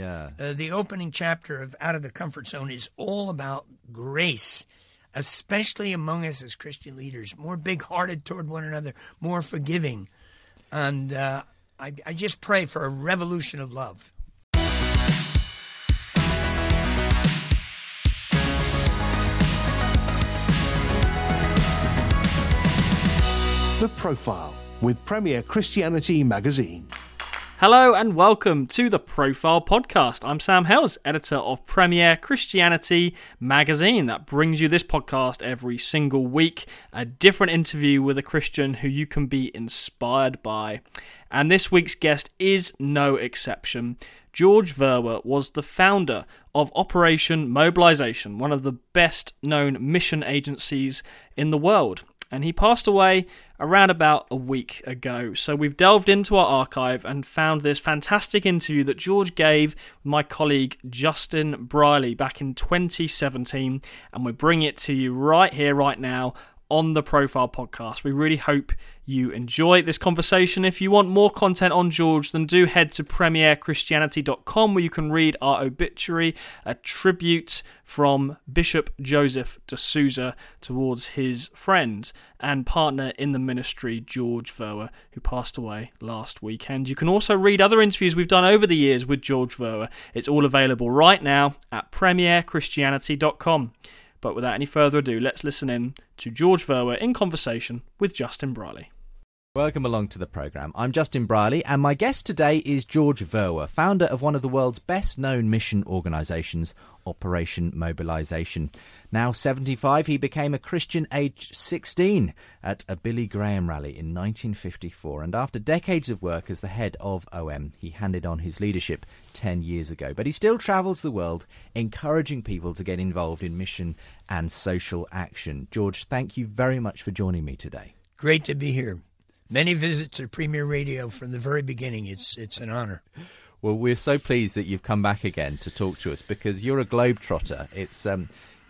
Yeah. Uh, the opening chapter of Out of the Comfort Zone is all about grace, especially among us as Christian leaders, more big hearted toward one another, more forgiving. And uh, I, I just pray for a revolution of love. The Profile with Premier Christianity Magazine. Hello and welcome to the Profile Podcast. I'm Sam Hailes, editor of Premier Christianity magazine that brings you this podcast every single week, a different interview with a Christian who you can be inspired by. And this week's guest is no exception. George Verwer was the founder of Operation Mobilization, one of the best known mission agencies in the world and he passed away around about a week ago. So we've delved into our archive and found this fantastic interview that George gave my colleague Justin Brierley back in 2017, and we bring it to you right here, right now on the Profile Podcast. We really hope you enjoy this conversation. If you want more content on George, then do head to premierchristianity.com where you can read our obituary, a tribute from Bishop Joseph D'Souza towards his friend and partner in the ministry, George Verwer, who passed away last weekend. You can also read other interviews we've done over the years with George Verwer. It's all available right now at premierchristianity.com. But without any further ado, let's listen in to George Verwer in conversation with Justin Brierley. Welcome along to the programme. I'm Justin Brierley, and my guest today is George Verwer, founder of one of the world's best known mission organisations, Operation Mobilisation. Now 75, he became a Christian aged 16 at a Billy Graham rally in 1954, and after decades of work as the head of OM, he handed on his leadership 10 years ago. But he still travels the world encouraging people to get involved in mission and social action. George, thank you very much for joining me today. Great to be here. Many visits to Premier Radio from the very beginning. It's it's an honor. Well, we're so pleased that you've come back again to talk to us because you're a globetrotter. It's um,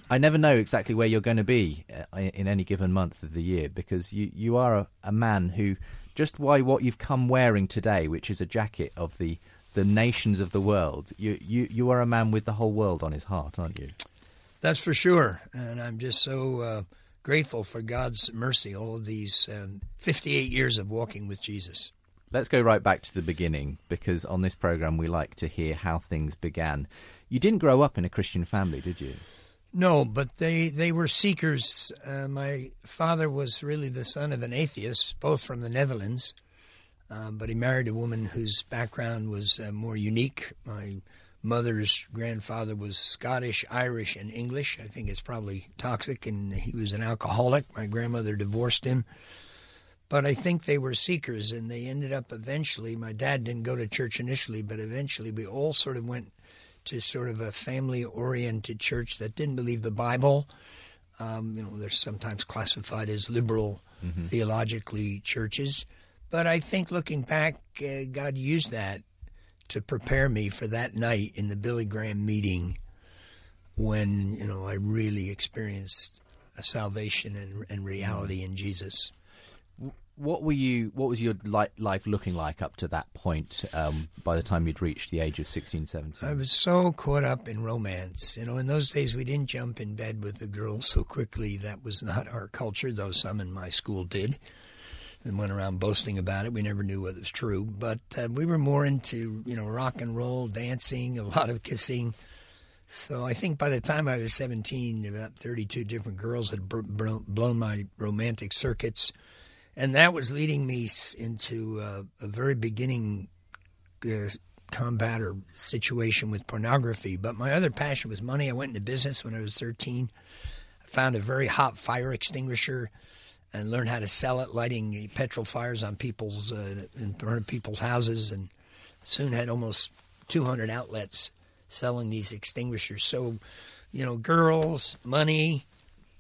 I never know exactly where you're going to be uh, in any given month of the year because you you are a, a man who just why what you've come wearing today, which is a jacket of the the nations of the world. You you you are a man with the whole world on his heart, aren't you? That's for sure, and I'm just so. Uh, grateful for God's mercy all of these um, 58 years of walking with Jesus. Let's go right back to the beginning because on this program we like to hear how things began. You didn't grow up in a Christian family, did you? No, but they, they were seekers. Uh, my father was really the son of an atheist, both from the Netherlands, uh, but he married a woman whose background was uh, more unique. My mother's grandfather was Scottish, Irish, and English. I think it's probably toxic, and he was an alcoholic. My grandmother divorced him. But I think they were seekers, and they ended up eventually. My dad didn't go to church initially, but eventually we all sort of went to sort of a family oriented church that didn't believe the Bible. Um, you know, they're sometimes classified as liberal mm-hmm. theologically churches. But I think looking back, uh, God used that to prepare me for that night in the Billy Graham meeting when you know I really experienced a salvation and, and reality in Jesus. What were you? What was your life looking like up to that point? Um, by the time you'd reached the age of 16, 17? I was so caught up in romance. You know, in those days we didn't jump in bed with the girls so quickly. That was not our culture, though some in my school did and went around boasting about it. We never knew whether it was true, but uh, we were more into you know rock and roll, dancing, a lot of kissing. So I think by the time I was 17, about 32 different girls had blown my romantic circuits, and that was leading me into uh, a very beginning uh, combat or situation with pornography. But my other passion was money. I went into business when I was 13. I found a very hot fire extinguisher and learn how to sell it, lighting petrol fires on people's uh, in front of people's houses, and soon had almost 200 outlets selling these extinguishers. So, you know, girls, money,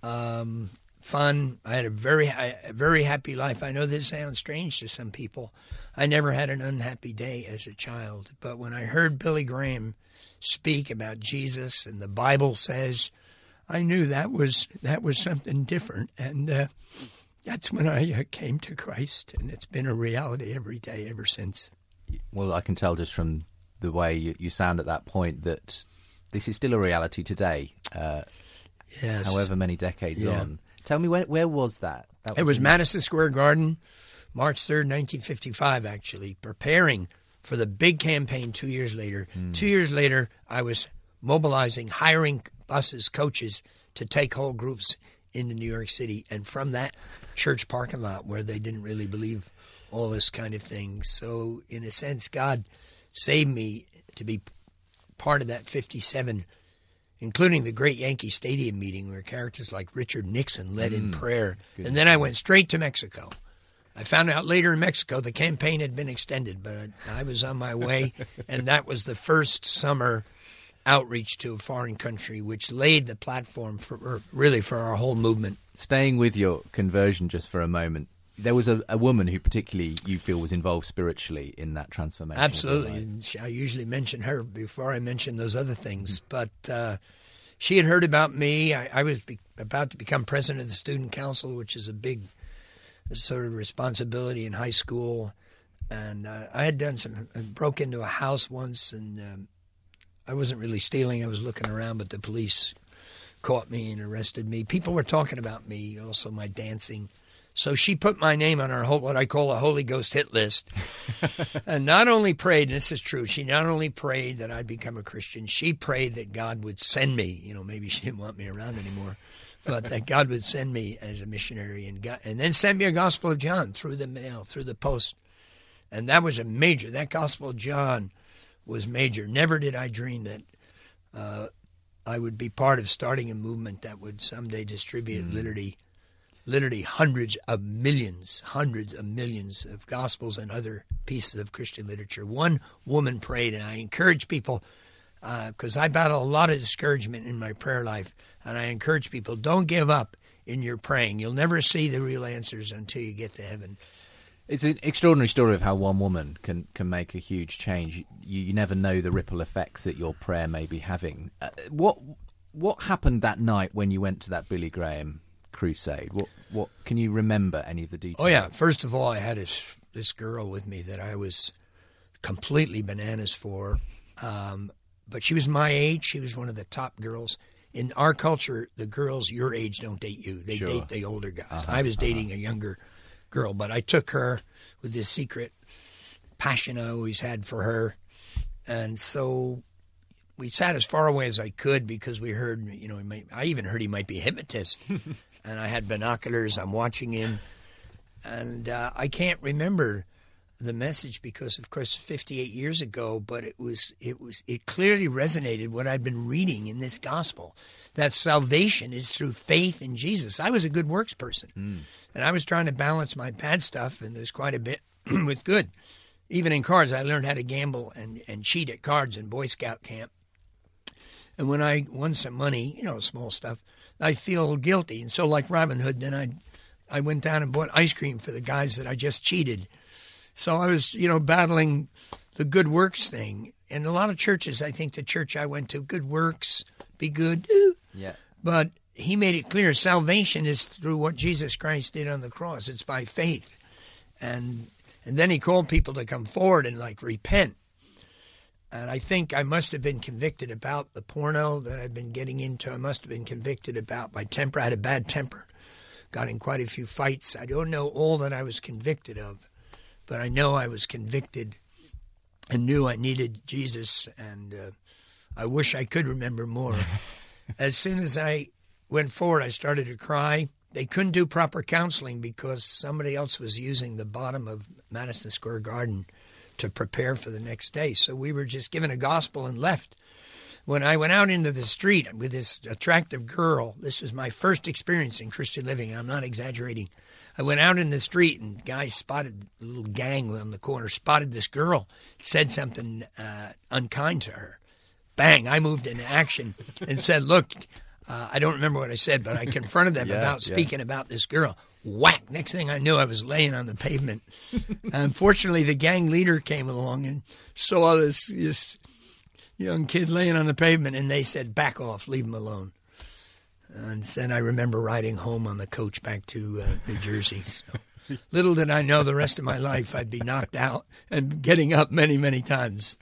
um, fun. I had a very, a very happy life. I know this sounds strange to some people. I never had an unhappy day as a child, but when I heard Billy Graham speak about Jesus and the Bible says, I knew that was that was something different, and. Uh, that's when I uh, came to Christ, and it's been a reality every day ever since. Well, I can tell just from the way you, you sound at that point that this is still a reality today, uh, Yes. however many decades Yeah. on. Tell me where where was that? that It was in- Madison Square Garden, March 3rd, 1955, actually, preparing for the big campaign two years later. Two years later, I was mobilizing, hiring buses, coaches to take whole groups into New York City. And from that church parking lot where they didn't really believe all this kind of thing. So, in a sense, God saved me to be part of that 57 including the great Yankee Stadium meeting where characters like Richard Nixon led in mm. prayer. And then I went straight to Mexico. I found out later in Mexico the campaign had been extended, but I was on my way, and that was the first summer outreach to a foreign country, which laid the platform for really for our whole movement. Staying with your conversion just for a moment, there was a, a woman who particularly you feel was involved spiritually in that transformation. Absolutely. And I usually mention her before I mention those other things. But uh, she had heard about me. I, I was be- about to become president of the student council, which is a big sort of responsibility in high school. And uh, I had done some, I broke into a house once, and um, I wasn't really stealing. I was looking around, but the police caught me and arrested me. People were talking about me, also my dancing. So she put my name on her whole, what I call a Holy Ghost hit list, and not only prayed. And this is true. She not only prayed that I'd become a Christian. She prayed that God would send me. You know, maybe she didn't want me around anymore, but that God would send me as a missionary, and God, and then send me a Gospel of John through the mail, through the post, and that was a major. That Gospel of John was major. Never did I dream that. Uh, I would be part of starting a movement that would someday distribute mm. literally literally hundreds of millions, hundreds of millions of gospels and other pieces of Christian literature. One woman prayed, and I encourage people uh, because I battle a lot of discouragement in my prayer life, and I encourage people don't give up in your praying. You'll never see the real answers until you get to heaven. It's an extraordinary story of how one woman can, can make a huge change. You, you never know the ripple effects that your prayer may be having. Uh, what what happened that night when you went to that Billy Graham crusade? What what can you remember any of the details? Oh yeah. First of all, I had this this girl with me that I was completely bananas for, um, but she was my age. She was one of the top girls in our culture. The girls your age don't date you; they Sure. date the older guys. I was dating a younger girl, but I took her with this secret passion I always had for her, and so we sat as far away as I could because we heard, you know, he might, I even heard he might be a hypnotist, and I had binoculars. I'm watching him, and uh, I can't remember the message because, of course, 58 years ago. But it was, it was, it clearly resonated what I'd been reading in this gospel that salvation is through faith in Jesus. I was a good works person, and I was trying to balance my bad stuff, and there's quite a bit with good. Even in cards, I learned how to gamble and, and cheat at cards in Boy Scout camp. And when I won some money, you know, small stuff, I feel guilty. And so, like Robin Hood, then I, I went down and bought ice cream for the guys that I just cheated. So I was, you know, battling the good works thing. And a lot of churches, I think the church I went to, good works, be good. eh. Yeah. But he made it clear salvation is through what Jesus Christ did on the cross. It's by faith. And and then he called people to come forward and like repent. And I think I must have been convicted about the porno that I've been getting into. I must have been convicted about my temper. I had a bad temper. Got in quite a few fights. I don't know all that I was convicted of, but I know I was convicted and knew I needed Jesus. And uh, I wish I could remember more. as soon as I went forward, I started to cry. They couldn't do proper counseling because somebody else was using the bottom of Madison Square Garden to prepare for the next day. So we were just given a gospel and left. When I went out into the street with this attractive girl, this was my first experience in Christian living. I'm not exaggerating. I went out in the street and guys spotted a little gang on the corner, spotted this girl, said something uh, unkind to her. Bang! I moved into action and said, "Look, uh, I don't remember what I said, but I confronted them Yeah, about yeah. speaking about this girl." Whack! Next thing I knew, I was laying on the pavement. Unfortunately, the gang leader came along and saw this this young kid laying on the pavement, and they said, "Back off, leave him alone." And then I remember riding home on the coach back to uh, New Jersey. So, little did I know the rest of my life I'd be knocked out and getting up many, many times.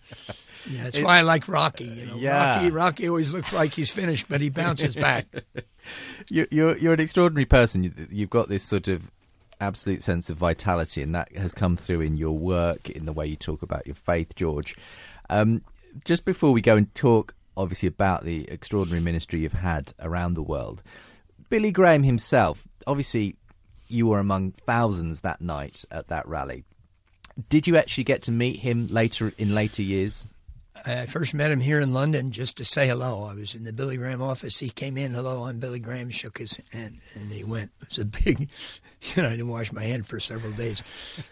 Yeah, that's why I like Rocky. You know, Yeah. Rocky, Rocky always looks like he's finished, but he bounces back. you, you're you're an extraordinary person. You, you've got this sort of absolute sense of vitality, and that has come through in your work, in the way you talk about your faith, George. Um, just before we go and talk, obviously, about the extraordinary ministry you've had around the world, Billy Graham himself. Obviously, you were among thousands that night at that rally. Did you actually get to meet him later in later years? I first met him here in London just to say hello. I was in the Billy Graham office. He came in, hello, I'm Billy Graham, shook his hand, and he went. It was a big, you know, I didn't wash my hand for several days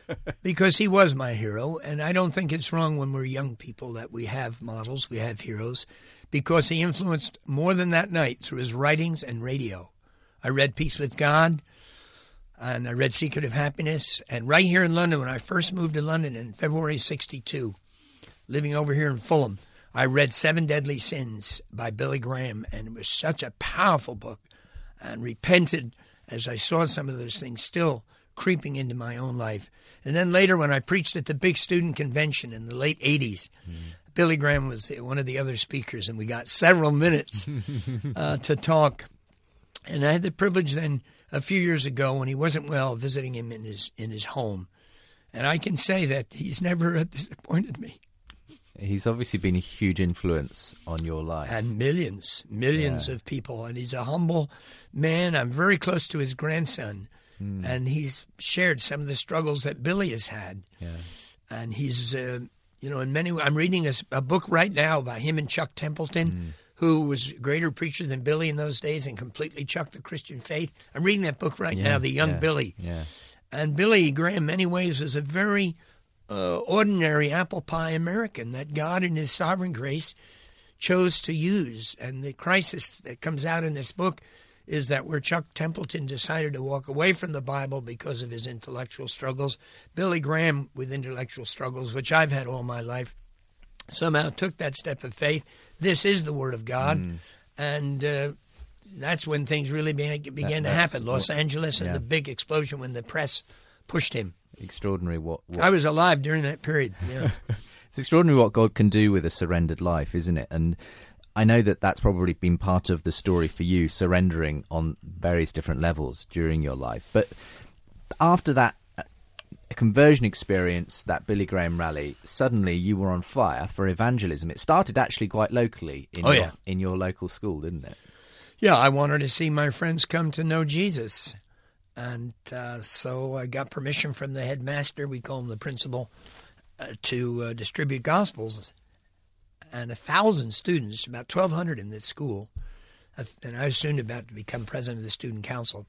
because he was my hero. And I don't think it's wrong when we're young people that we have models, we have heroes, because he influenced more than that night through his writings and radio. I read Peace with God and I read Secret of Happiness. And right here in London, when I first moved to London in February 62, living over here in Fulham, I read Seven Deadly Sins by Billy Graham, and it was such a powerful book. And repented as I saw some of those things still creeping into my own life. And then later, when I preached at the big student convention in the late 80s, Billy Graham was one of the other speakers, and we got several minutes uh, to talk. And I had the privilege then a few years ago when he wasn't well, visiting him in his in his home, and I can say that he's never disappointed me. He's obviously been a huge influence on your life. And millions, millions Yeah. of people, and he's a humble man. I'm very close to his grandson, and he's shared some of the struggles that Billy has had. yeah. and he's uh, you know in many I'm reading a book right now by him and Chuck Templeton who was a greater preacher than Billy in those days and completely chucked the Christian faith I'm reading that book right Yeah, now the young Billy Yeah. and Billy Graham in many ways was a very uh, ordinary apple pie American that God in his sovereign grace chose to use and the crisis that comes out in this book is that where Chuck Templeton decided to walk away from the Bible because of his intellectual struggles, Billy Graham, with intellectual struggles, which I've had all my life, somehow took that step of faith. This is the Word of God. And uh, that's when things really began, began to happen. Los what- Angeles and yeah. the big explosion when the press pushed him. Extraordinary what, what I was alive during that period. Yeah. It's extraordinary what God can do with a surrendered life, isn't it? And I know that that's probably been part of the story for you, surrendering on various different levels during your life. But after that uh, conversion experience, that Billy Graham rally, suddenly you were on fire for evangelism. It started actually quite locally in, Oh, your, yeah. in your local school, didn't it? Yeah, I wanted to see my friends come to know Jesus. And uh, so I got permission from the headmaster, we call him the principal, uh, to uh, distribute gospels. And a thousand students, about 1,200 in this school. Uh, And I was soon about to become president of the student council.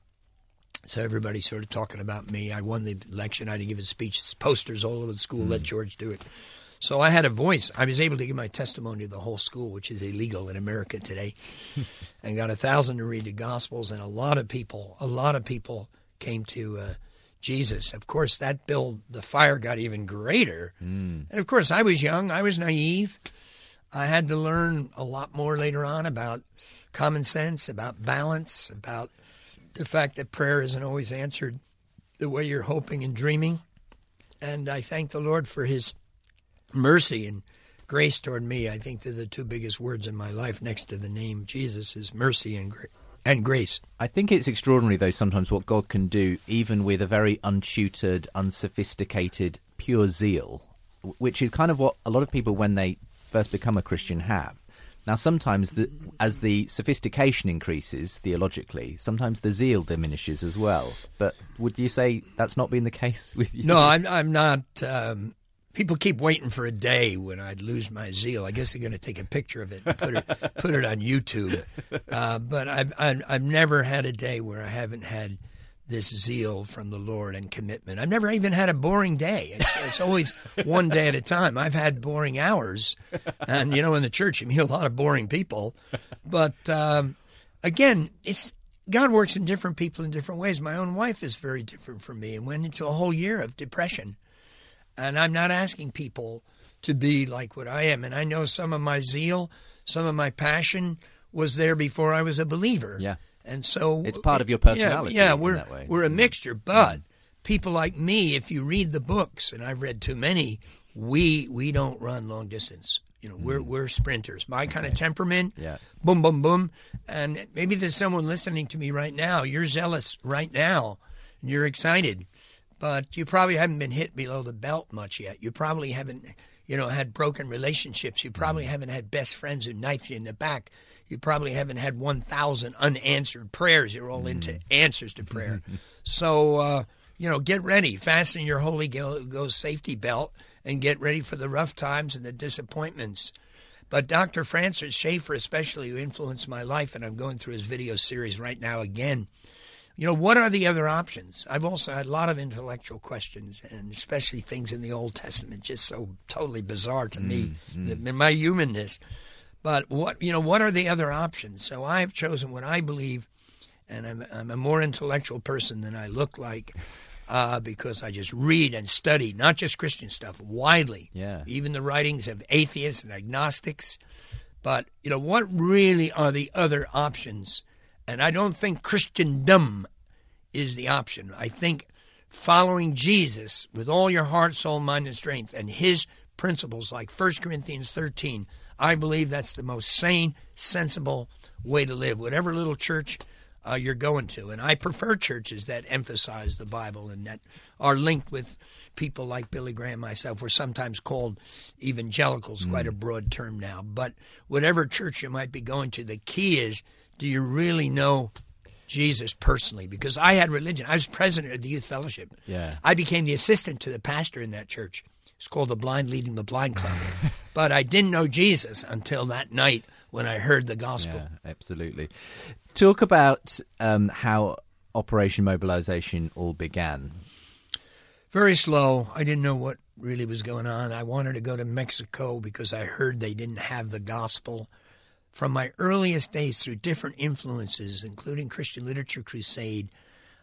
So everybody's sort of talking about me. I won the election. I had to give a speech. Posters all over the school. Let George do it. So I had a voice. I was able to give my testimony to the whole school, which is illegal in America today, and got a thousand to read the Gospels. And a lot of people, a lot of people came to uh, Jesus. Of course, that build the fire got even greater. And of course, I was young. I was naive. I had to learn a lot more later on about common sense, about balance, about the fact that prayer isn't always answered the way you're hoping and dreaming. And I thank the Lord for His mercy and grace toward me. I think they're the two biggest words in my life next to the name Jesus is mercy and, gra- and grace. I think it's extraordinary, though, sometimes what God can do, even with a very untutored, unsophisticated, pure zeal, which is kind of what a lot of people, when they first become a Christian, have. Now, sometimes the, as the sophistication increases theologically, sometimes the zeal diminishes as well. But would you say that's not been the case with you? No, I'm, I'm not. Um, people keep waiting for a day when I'd lose my zeal. I guess they're going to take a picture of it and put it, put it on YouTube. Uh, but I've, I've, I've never had a day where I haven't had this zeal from the Lord and commitment. I've never even had a boring day. It's, it's always one day at a time. I've had boring hours. And, you know, in the church, you meet a lot of boring people. But um, again, it's God works in different people in different ways. My own wife is very different from me and went into a whole year of depression. And I'm not asking people to be like what I am. And I know some of my zeal, some of my passion was there before I was a believer. Yeah. And so It's part of your personality Yeah, in we're we're a mm-hmm. mixture, mm-hmm. but people like me, if you read the books, and I've read too many, we we don't run long distance. You know, we're mm. we're sprinters. My kind of temperament, Yeah. boom, boom, boom. And maybe there's someone listening to me right now. You're zealous right now, and you're excited, but you probably haven't been hit below the belt much yet. You probably haven't, you know, had broken relationships. You probably haven't had best friends who knife you in the back. You probably haven't had 1,000 unanswered prayers. You're all into answers to prayer. so, uh, you know, get ready. Fasten your Holy Ghost safety belt and get ready for the rough times and the disappointments. But Dr. Francis Schaeffer, especially, who influenced my life, and I'm going through his video series right now again. You know, what are the other options? I've also had a lot of intellectual questions, and especially things in the Old Testament, just so totally bizarre to me, in my humanness. But what you know, what are the other options? So I've chosen what I believe, and I'm, I'm a more intellectual person than I look like, uh, because I just read and study not just Christian stuff widely, Yeah. even the writings of atheists and agnostics. But you know, what really are the other options? And I don't think Christendom is the option. I think following Jesus with all your heart, soul, mind, and strength, and His principles, like 1 Corinthians 13, I believe that's the most sane, sensible way to live. Whatever little church uh, you're going to. And I prefer churches that emphasize the Bible and that are linked with people like Billy Graham, myself. We're sometimes called evangelicals, quite a broad term now. But whatever church you might be going to, the key is do you really know Jesus personally? Because I had religion. I was president of the youth fellowship. Yeah. I became the assistant to the pastor in that church. It's called the Blind Leading the Blind Club. but I didn't know Jesus until that night when I heard the gospel. Yeah, absolutely. Talk about um, how Operation Mobilization all began. Very slow. I didn't know what really was going on. I wanted to go to Mexico because I heard they didn't have the gospel. From my earliest days, through different influences, including Christian Literature Crusade,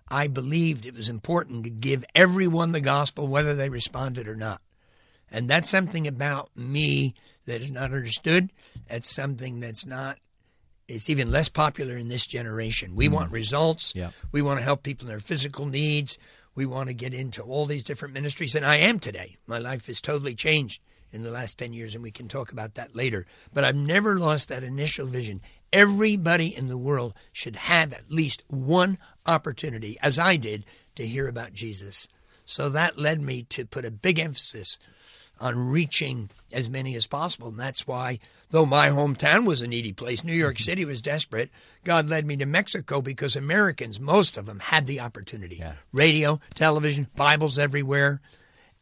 I believed it was important to give everyone the gospel, whether they responded or not. And that's something about me that is not understood. That's something that's not, it's even less popular in this generation. We mm-hmm. want results. Yeah. We want to help people in their physical needs. We want to get into all these different ministries. And I am today. My life has totally changed in the last 10 years, and we can talk about that later. But I've never lost that initial vision. Everybody in the world should have at least one opportunity, as I did, to hear about Jesus. So that led me to put a big emphasis on reaching as many as possible. And that's why, though my hometown was a needy place, New York mm-hmm. City was desperate, God led me to Mexico because Americans, most of them, had the opportunity. Yeah. Radio, television, Bibles everywhere.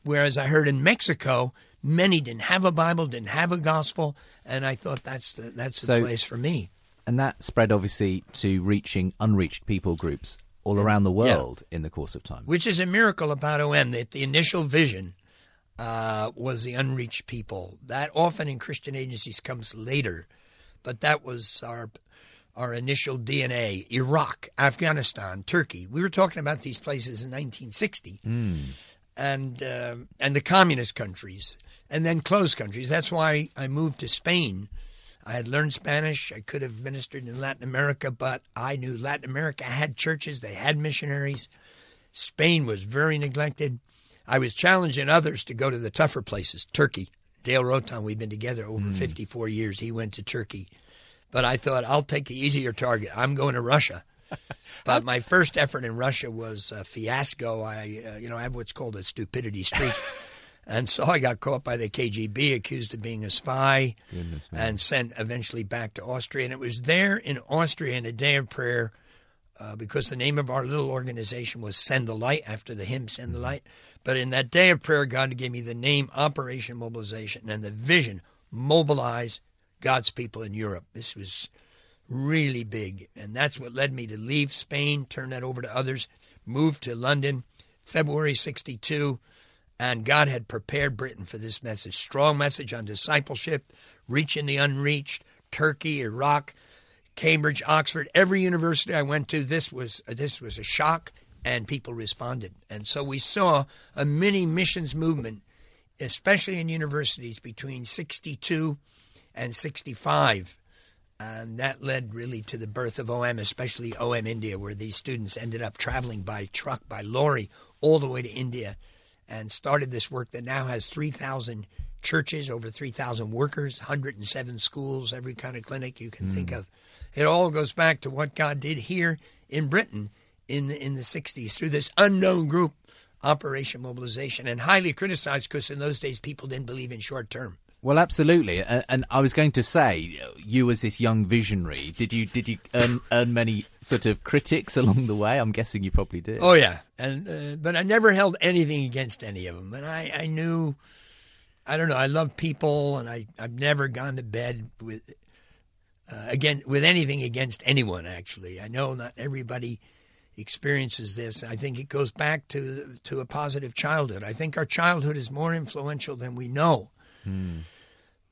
Whereas I heard in Mexico, many didn't have a Bible, didn't have a gospel, and I thought that's the that's the So- place for me. And that spread obviously to reaching unreached people groups all around the world in the course of time. which is a miracle about OM that the initial vision uh, was the unreached people. That often in Christian agencies comes later, but that was our our initial DNA. Iraq, Afghanistan, Turkey. We were talking about these places in 1960, and um and the communist countries, and then closed countries. That's why I moved to Spain. I had learned Spanish. I could have ministered in Latin America, but I knew Latin America had churches, they had missionaries. Spain was very neglected. I was challenging others to go to the tougher places. Turkey. Dale Rhoton, we've been together over 54 years. He went to Turkey. But I thought, I'll take the easier target. I'm going to Russia. but my first effort in Russia was a fiasco. I, uh, you know, I have what's called a stupidity streak. and so I got caught by the KGB, accused of being a spy, and sent eventually back to Austria. And it was there in Austria in a day of prayer uh, because the name of our little organization was Send the Light after the hymn Send the Light. But in that day of prayer, God gave me the name Operation Mobilization and the vision mobilize God's people in Europe. This was really big. And that's what led me to leave Spain, turn that over to others, move to London, February 62. And God had prepared Britain for this message. Strong message on discipleship, reaching the unreached, Turkey, Iraq, Cambridge, Oxford, every university I went to, this was this was a shock, and people responded. And so we saw a mini missions movement, especially in universities between 62 and 65. And that led really to the birth of OM, especially OM India, where these students ended up traveling by truck, by lorry, all the way to India, and started this work that now has 3,000 churches, over 3,000 workers, 107 schools, every kind of clinic you can mm. think of. It all goes back to what God did here in Britain in the, in the 60s through this unknown group, Operation Mobilization, and highly criticized because in those days people didn't believe in short term. Well, absolutely, and I was going to say, you as this young visionary, did you did you earn, earn many sort of critics along the way? I'm guessing you probably did. Oh yeah, and uh, but I never held anything against any of them, and I I knew, I don't know, I love people, and I I've never gone to bed with, uh, again with anything against anyone. Actually, I know not everybody experiences this. I think it goes back to to a positive childhood. I think our childhood is more influential than we know. Hmm.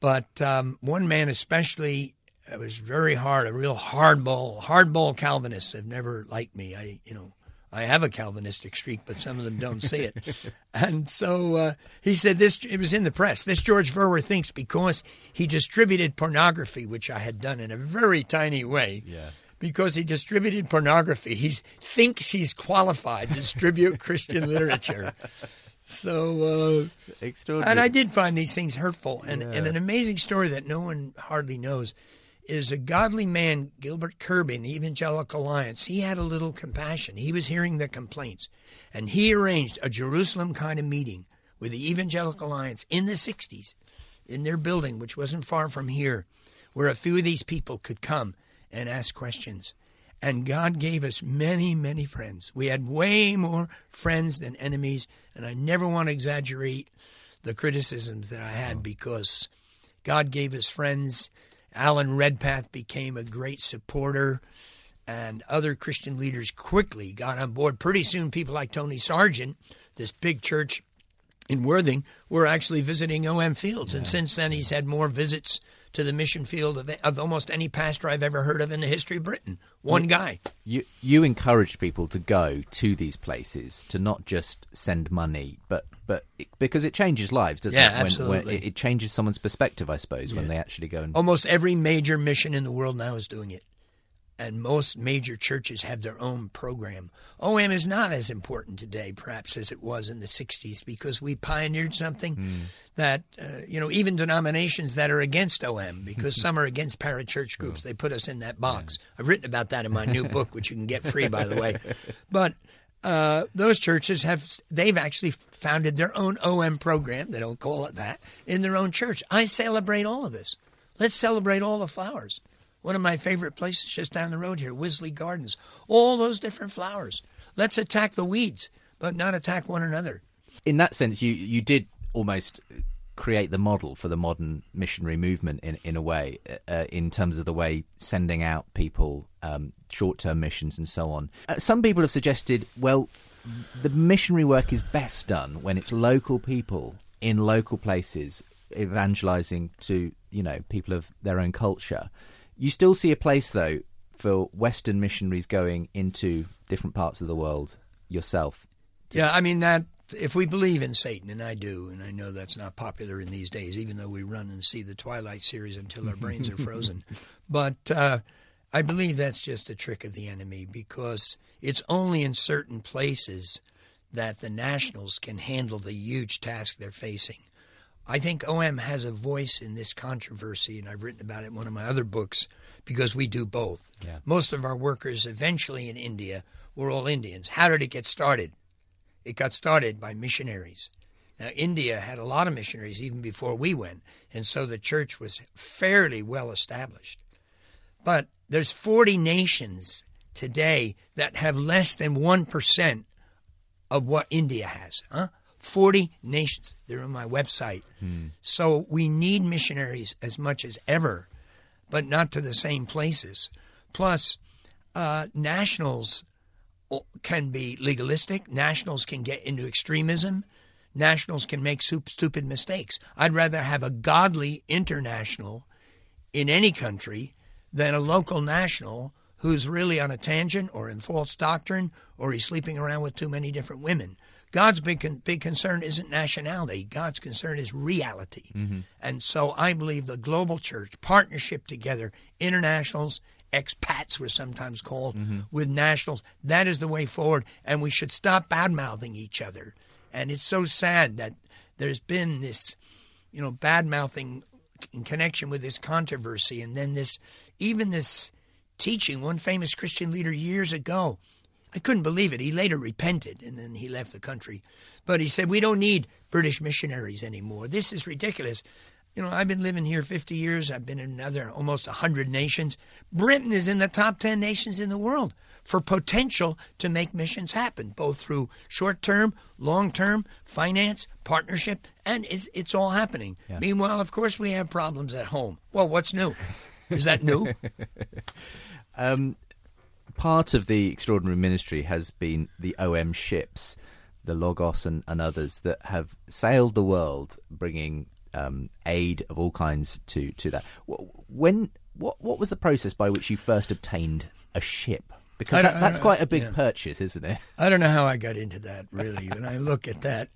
But um, one man especially it was very hard, a real hardball, hardball Calvinists have never liked me. I, you know, I have a Calvinistic streak, but some of them don't see it. and so uh, he said this. It was in the press. This George Verwer thinks because he distributed pornography, which I had done in a very tiny way. Yeah. Because he distributed pornography, he thinks he's qualified to distribute Christian literature. So, uh, extraordinary. And I did find these things hurtful. And, yeah. and an amazing story that no one hardly knows is a godly man, Gilbert Kirby, in the Evangelical Alliance. He had a little compassion. He was hearing the complaints. And he arranged a Jerusalem kind of meeting with the Evangelical Alliance in the 60s in their building, which wasn't far from here, where a few of these people could come and ask questions. And God gave us many, many friends. We had way more friends than enemies. And I never want to exaggerate the criticisms that I had oh. because God gave us friends. Alan Redpath became a great supporter, and other Christian leaders quickly got on board. Pretty soon, people like Tony Sargent, this big church in Worthing, were actually visiting OM Fields. Yeah. And since then, he's had more visits to the mission field of, of almost any pastor I've ever heard of in the history of Britain. One guy. You you encourage people to go to these places to not just send money, but but it, because it changes lives, doesn't yeah, it? absolutely. When, it, it, changes someone's perspective, I suppose, yeah. when they actually go and almost every major mission in the world now is doing it and most major churches have their own program. OM is not as important today, perhaps, as it was in the 60s because we pioneered something mm. that, uh, you know, even denominations that are against OM, because some are against parachurch groups, they put us in that box. Yeah. I've written about that in my new book, which you can get free, by the way. But uh, those churches have, they've actually founded their own OM program, they don't call it that, in their own church. I celebrate all of this. Let's celebrate all the flowers. One of my favorite places just down the road here, Wisley Gardens. All those different flowers. Let's attack the weeds, but not attack one another. In that sense, you, you did almost create the model for the modern missionary movement in, in a way, uh, in terms of the way sending out people, um, short term missions, and so on. Uh, some people have suggested, well, the missionary work is best done when it's local people in local places evangelizing to you know people of their own culture you still see a place, though, for Western missionaries going into different parts of the world yourself. Yeah, I mean, that if we believe in Satan, and I do, and I know that's not popular in these days, even though we run and see the Twilight series until our brains are frozen. But uh, I believe that's just a trick of the enemy because it's only in certain places that the nationals can handle the huge task they're facing. I think OM has a voice in this controversy, and I've written about it in one of my other books because we do both. Yeah. Most of our workers eventually in India were all Indians. How did it get started? It got started by missionaries. Now, India had a lot of missionaries even before we went, and so the church was fairly well established. But there's 40 nations today that have less than 1% of what India has. Huh? 40 nations. They're on my website. Hmm. So we need missionaries as much as ever, but not to the same places. Plus, uh, nationals can be legalistic, nationals can get into extremism, nationals can make stupid mistakes. I'd rather have a godly international in any country than a local national who's really on a tangent or in false doctrine or he's sleeping around with too many different women. God's big big concern isn't nationality. God's concern is reality. Mm-hmm. And so I believe the global church partnership together, internationals, expats were sometimes called mm-hmm. with nationals. That is the way forward, and we should stop bad mouthing each other. And it's so sad that there's been this you know, bad mouthing in connection with this controversy, and then this, even this teaching. One famous Christian leader years ago, I couldn't believe it. He later repented, and then he left the country. But he said, "We don't need British missionaries anymore. This is ridiculous." You know, I've been living here 50 years. I've been in another almost 100 nations. Britain is in the top 10 nations in the world for potential to make missions happen, both through short term, long term, finance, partnership, and it's, it's all happening. Yeah. Meanwhile, of course, we have problems at home. Well, what's new? Is that new? um, part of the extraordinary ministry has been the OM ships, the Logos and, and others that have sailed the world bringing um, aid of all kinds to, to that. When what what was the process by which you first obtained a ship? Because that, that's quite a big yeah. purchase, isn't it? I don't know how I got into that, really. when I look at that,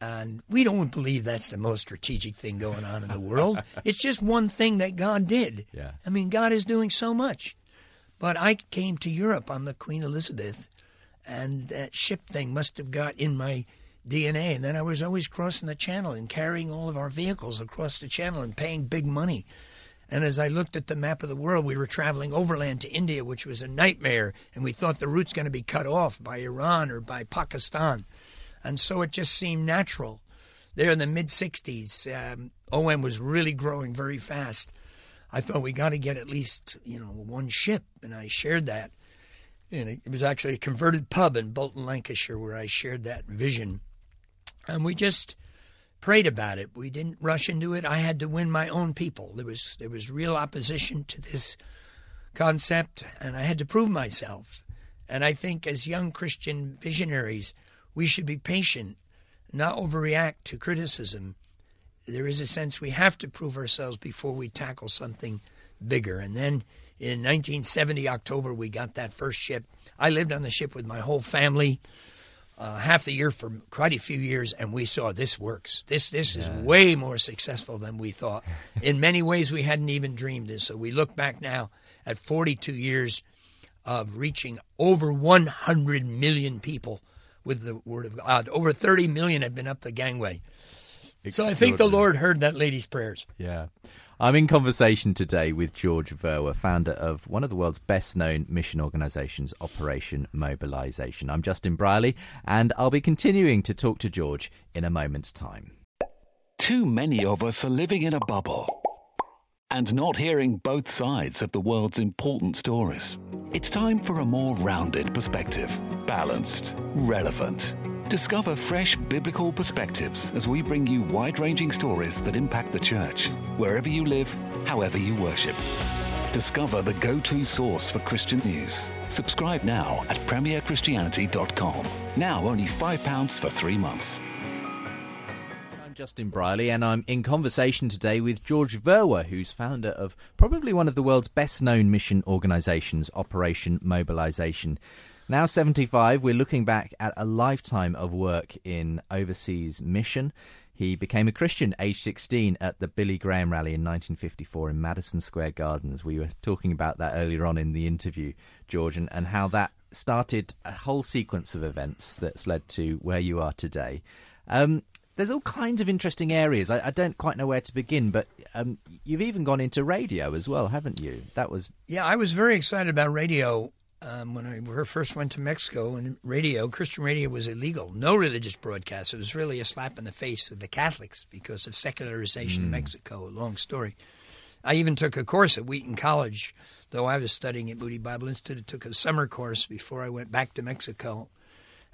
and we don't believe that's the most strategic thing going on in the world. it's just one thing that God did. Yeah. I mean, God is doing so much. But I came to Europe on the Queen Elizabeth, and that ship thing must have got in my DNA. And then I was always crossing the channel and carrying all of our vehicles across the channel and paying big money. And as I looked at the map of the world, we were traveling overland to India, which was a nightmare, and we thought the route's going to be cut off by Iran or by Pakistan. And so it just seemed natural. There in the mid 60s, um, OM was really growing very fast. I thought we got to get at least, you know, one ship, and I shared that. And it was actually a converted pub in Bolton, Lancashire, where I shared that vision. And we just prayed about it. We didn't rush into it. I had to win my own people. There was there was real opposition to this concept, and I had to prove myself. And I think as young Christian visionaries, we should be patient, not overreact to criticism. There is a sense we have to prove ourselves before we tackle something bigger. And then in 1970 October, we got that first ship. I lived on the ship with my whole family uh, half the year for quite a few years, and we saw this works. This this yeah. is way more successful than we thought. In many ways, we hadn't even dreamed this. So we look back now at 42 years of reaching over 100 million people with the word of God. Over 30 million have been up the gangway. So I think the Lord heard that lady's prayers. Yeah. I'm in conversation today with George Verwer, founder of one of the world's best known mission organisations, Operation Mobilisation. I'm Justin Brierley, and I'll be continuing to talk to George in a moment's time. Too many of us are living in a bubble and not hearing both sides of the world's important stories. It's time for a more rounded perspective, balanced, relevant Discover fresh biblical perspectives as we bring you wide ranging stories that impact the church, wherever you live, however you worship. Discover the go to source for Christian news. Subscribe now at premierchristianity.com. Now only £5 for three months. I'm Justin Brierley, and I'm in conversation today with George Verwer, who's founder of probably one of the world's best known mission organisations, Operation Mobilisation. Now 75, we're looking back at a lifetime of work in overseas mission. He became a Christian aged 16 at the Billy Graham rally in 1954 in Madison Square Gardens. We were talking about that earlier on in the interview, George, and, and how that started a whole sequence of events that's led to where you are today. Um, there's all kinds of interesting areas. I, I, don't quite know where to begin, but um, you've even gone into radio as well, haven't you? That was yeah. I was very excited about radio um, when I first went to Mexico and radio, Christian radio was illegal. No religious broadcast. It was really a slap in the face of the Catholics because of secularization mm. in Mexico. A long story. I even took a course at Wheaton College, though I was studying at Moody Bible Institute. I took a summer course before I went back to Mexico.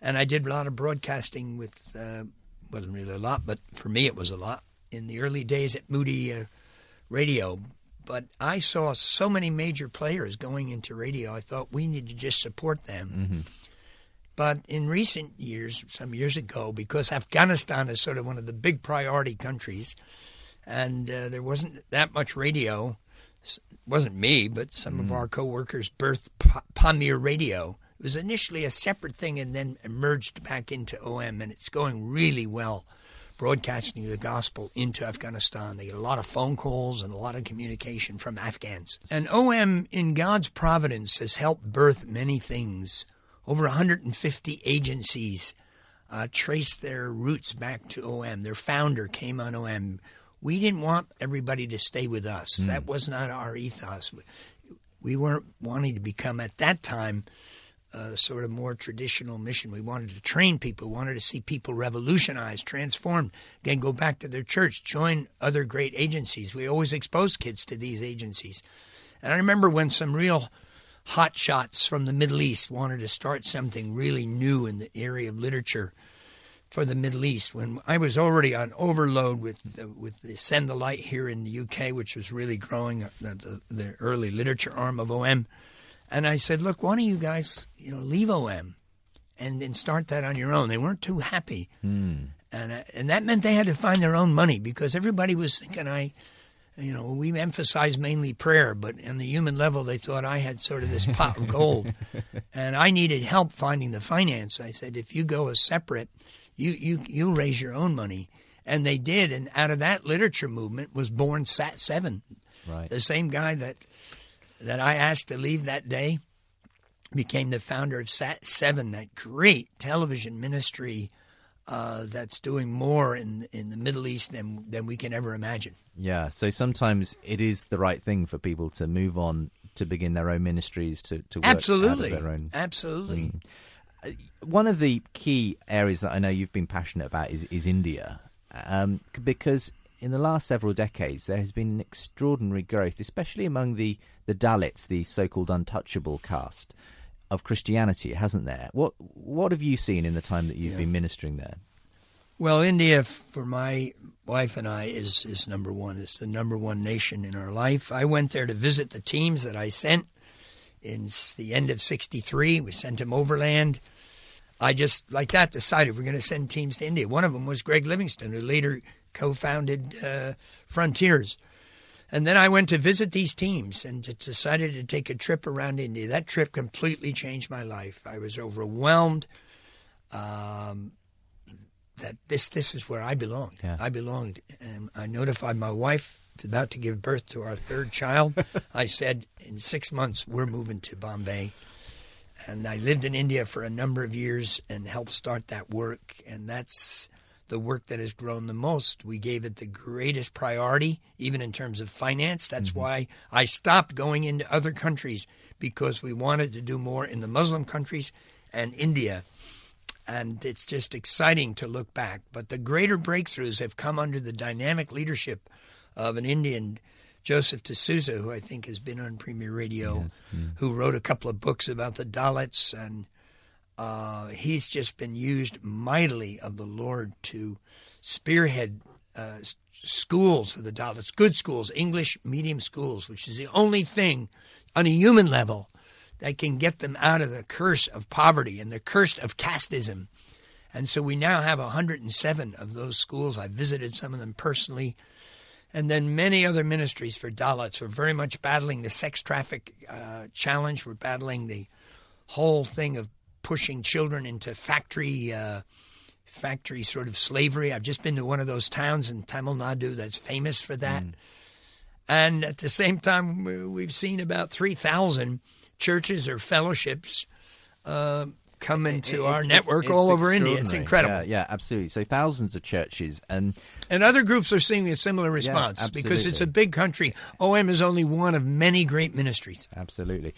And I did a lot of broadcasting with, uh, wasn't really a lot, but for me it was a lot. In the early days at Moody uh, Radio, but I saw so many major players going into radio. I thought we need to just support them. Mm-hmm. But in recent years, some years ago, because Afghanistan is sort of one of the big priority countries, and uh, there wasn't that much radio, it wasn't me, but some mm. of our coworkers birthed P- Pamir Radio. It was initially a separate thing and then emerged back into OM, and it's going really well broadcasting the gospel into Afghanistan. They get a lot of phone calls and a lot of communication from Afghans. And OM, in God's providence, has helped birth many things. Over 150 agencies uh, trace their roots back to OM. Their founder came on OM. We didn't want everybody to stay with us. That was not our ethos. We weren't wanting to become, at that time, a sort of more traditional mission. We wanted to train people, we wanted to see people revolutionized, transformed, again, go back to their church, join other great agencies. We always exposed kids to these agencies. And I remember when some real hot shots from the Middle East wanted to start something really new in the area of literature for the Middle East. When I was already on overload with the, with the Send the Light here in the UK, which was really growing, uh, the, the, the early literature arm of OM, and I said, "Look, why don't you guys, you know, leave OM and and start that on your own?" They weren't too happy, and uh, and that meant they had to find their own money because everybody was thinking I you know, we emphasize mainly prayer, but on the human level, they thought I had sort of this pot of gold, and I needed help finding the finance. I said, if you go a separate, you you you raise your own money, and they did, and out of that literature movement was born Sat Seven, Right. the same guy that that I asked to leave that day became the founder of Sat Seven, that great television ministry. Uh, that's doing more in in the Middle East than than we can ever imagine. Yeah. So sometimes it is the right thing for people to move on to begin their own ministries to to work Absolutely, out their own. absolutely. One of the key areas that I know you've been passionate about is is India, um, because in the last several decades there has been an extraordinary growth, especially among the the Dalits, the so-called untouchable caste of Christianity, hasn't there? What what have you seen in the time that you've been ministering there? Well, India for my wife and I is is number one. It's the number one nation in our life. I went there to visit the teams that I sent in the end of '63. We sent them overland. I just like that decided we're going to send teams to India. One of them was Greg Livingstone, who later co-founded uh, Frontiers. And then I went to visit these teams and decided to take a trip around India. That trip completely changed my life. I was overwhelmed um, that this this is where I belonged. Yeah. I belonged. And I notified my wife about to give birth to our third child. I said, in six months, we're moving to Bombay. And I lived in India for a number of years and helped start that work. And that's the work that has grown the most. We gave it the greatest priority, even in terms of finance. That's mm-hmm. why I stopped going into other countries because we wanted to do more in the Muslim countries and India. And it's just exciting to look back. But the greater breakthroughs have come under the dynamic leadership of an Indian, Joseph D'Souza, who I think has been on Premier Radio, mm. who wrote a couple of books about the Dalits. And uh, he's just been used mightily of the Lord to spearhead uh, schools for the Dalits, good schools, English medium schools, which is the only thing on a human level that can get them out of the curse of poverty and the curse of casteism. And so we now have 107 of those schools. I visited some of them personally. And then many other ministries for Dalits. We're very much battling the sex traffic uh, challenge. We're battling the whole thing of pushing children into factory uh, factory sort of slavery. I've just been to one of those towns in Tamil Nadu that's famous for that. And at the same time, we- we've seen about 3,000 churches or fellowships uh, come into It- our it's- network it's all over India. It's incredible. Yeah, yeah, absolutely. So thousands of churches and And other groups are seeing a similar response because it's a big country. OM is only one of many great ministries. Absolutely,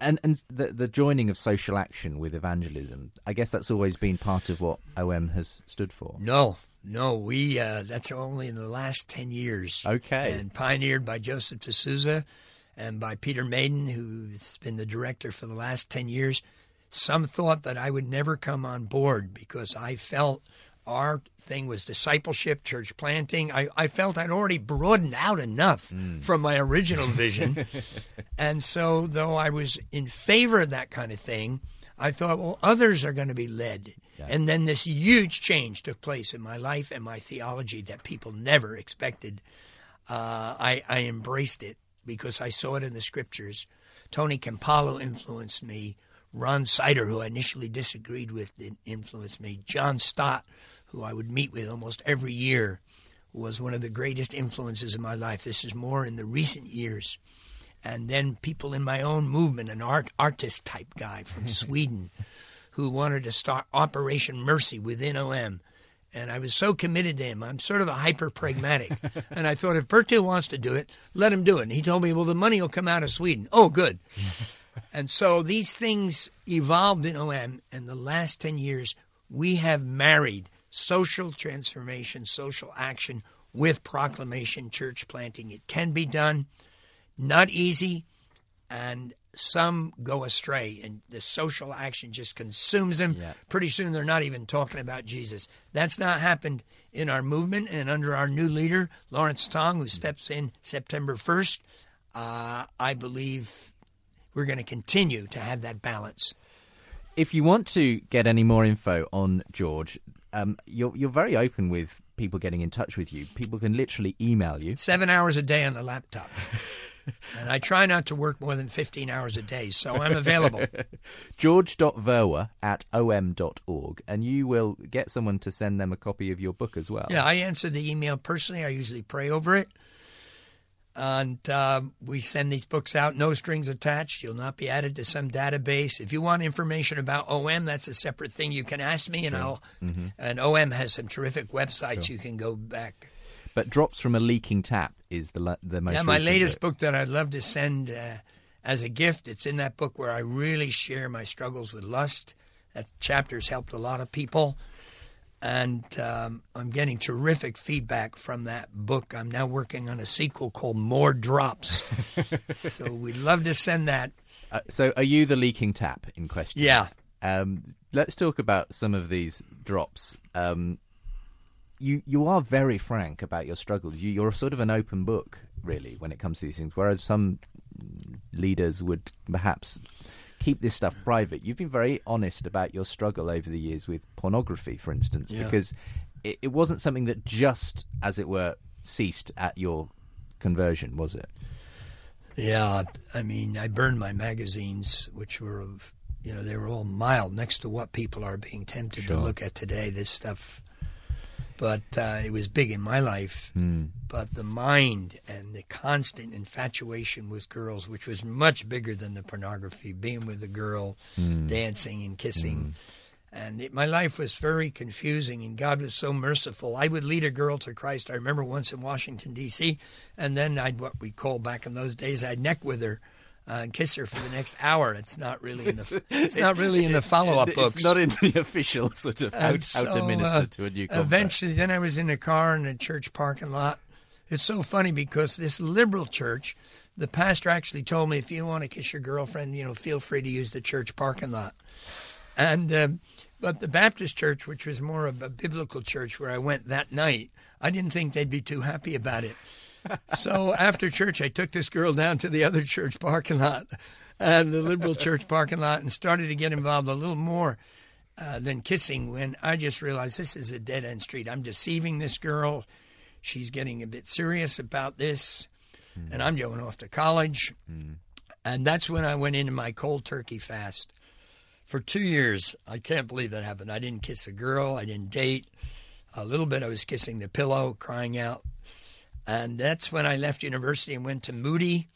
and and the the joining of social action with evangelism. I guess that's always been part of what OM has stood for. No, no, we uh, that's only in the last ten years. Okay. and pioneered by Joseph D'Souza and by Peter Maiden, who's been the director for the last ten years. Some thought that I would never come on board because I felt our thing was discipleship, church planting. I, I felt I'd already broadened out enough from my original vision. and so, though I was in favor of that kind of thing, I thought, well, others are going to be led. And then this huge change took place in my life and my theology that people never expected. Uh, I, I embraced it because I saw it in the scriptures. Tony Campolo influenced me. Ron Sider, who I initially disagreed with, did influence me. John Stott, who I would meet with almost every year, was one of the greatest influences in my life. This is more in the recent years. And then people in my own movement, an art artist type guy from Sweden, who wanted to start Operation Mercy within OM. And I was so committed to him. I'm sort of a hyper pragmatic. and I thought, if Bertil wants to do it, let him do it. And he told me, well, the money will come out of Sweden. Oh, good. and so these things evolved in OM. And the last 10 years, we have married social transformation, social action with proclamation, church planting. It can be done. Not easy. And some go astray and the social action just consumes them. Yeah. Pretty soon they're not even talking about Jesus. That's not happened in our movement and under our new leader, Lawrence Tong, who steps in September 1st. Uh, I believe we're going to continue to have that balance. If you want to get any more info on George, um, you're you're very open with people getting in touch with you. People can literally email you. Seven hours a day on the laptop. and I try not to work more than 15 hours a day, so I'm available. George.verwer at om.org, and you will get someone to send them a copy of your book as well. Yeah, I answer the email personally. I usually pray over it. And uh, we send these books out, no strings attached. You'll not be added to some database. If you want information about OM, that's a separate thing. You can ask me, and I'll. And OM has some terrific websites you can go back. But drops from a leaking tap is the the most. Yeah, my latest book. book that I'd love to send uh, as a gift. It's in that book where I really share my struggles with lust. That chapter's helped a lot of people, and um, I'm getting terrific feedback from that book. I'm now working on a sequel called More Drops, so we'd love to send that. Uh, so, are you the leaking tap in question? Yeah, Um, let's talk about some of these drops. Um, you you are very frank about your struggles. You, you're sort of an open book, really, when it comes to these things. Whereas some leaders would perhaps keep this stuff private. You've been very honest about your struggle over the years with pornography, for instance, Yeah. because it, it wasn't something that just, as it were, ceased at your conversion, was it? yeah. I mean, I burned my magazines, which were of, you know, they were all mild next to what people are being tempted Sure. to look at today. This stuff, but uh, it was big in my life. Hmm. But the mind and the constant infatuation with girls, which was much bigger than the pornography, being with a girl, hmm. dancing and kissing. Hmm. And it, my life was very confusing, and God was so merciful. I would lead a girl to Christ. I remember once in Washington, D.C., and then I'd, what we call back in those days, I'd neck with her uh, and kiss her for the next hour. It's not really in the, it's not really in the follow up books. It's not in the official sort of how, And how to minister uh, to a new convert. Eventually, then I was in a car in a church parking lot. It's so funny because this liberal church, the pastor actually told me, if you want to kiss your girlfriend, you know, feel free to use the church parking lot. And um, but the Baptist church, which was more of a biblical church, where I went that night, I didn't think they'd be too happy about it. So after church, I took this girl down to the other church parking lot, and the liberal church parking lot, and started to get involved a little more uh, than kissing. When I just realized this is a dead end street. I'm deceiving this girl. She's getting a bit serious about this, hmm. and I'm going off to college. Hmm. And that's when I went into my cold turkey fast for two years. I can't believe that happened. I didn't kiss a girl. I didn't date. A little bit, I was kissing the pillow, crying out. And that's when I left university and went to Moody.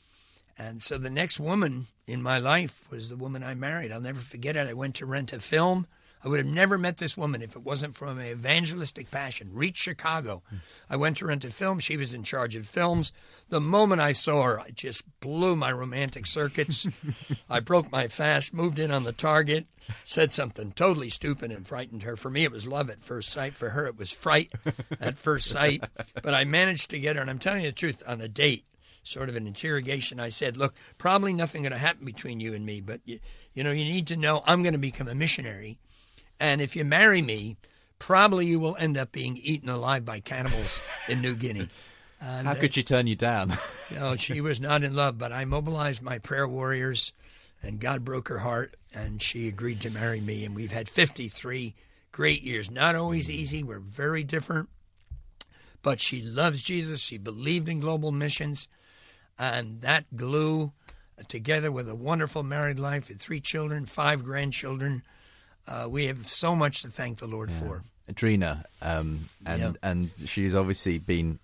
And so the next woman in my life was the woman I married. I'll never forget it. I went to rent a film. I would have never met this woman if it wasn't from an evangelistic passion. Reach Chicago. I went to rent a film. She was in charge of films. The moment I saw her, I just blew my romantic circuits. I broke my fast, moved in on the target, said something totally stupid and frightened her. For me, it was love at first sight. For her, it was fright at first sight. But I managed to get her, and I'm telling you the truth, on a date sort of an interrogation. I said, "Look, probably nothing going to happen between you and me, but you, you know, you need to know I'm going to become a missionary, and if you marry me, probably you will end up being eaten alive by cannibals in New Guinea." And, How could she turn you down? you know, she was not in love, but I mobilized my prayer warriors, and God broke her heart, and she agreed to marry me. And we've had 53 great years. Not always easy. We're very different, but she loves Jesus. She believed in global missions, and that glue, together with a wonderful married life and three children, five grandchildren, uh, we have so much to thank the Lord for. Adrena, um, and Yeah. and she's obviously been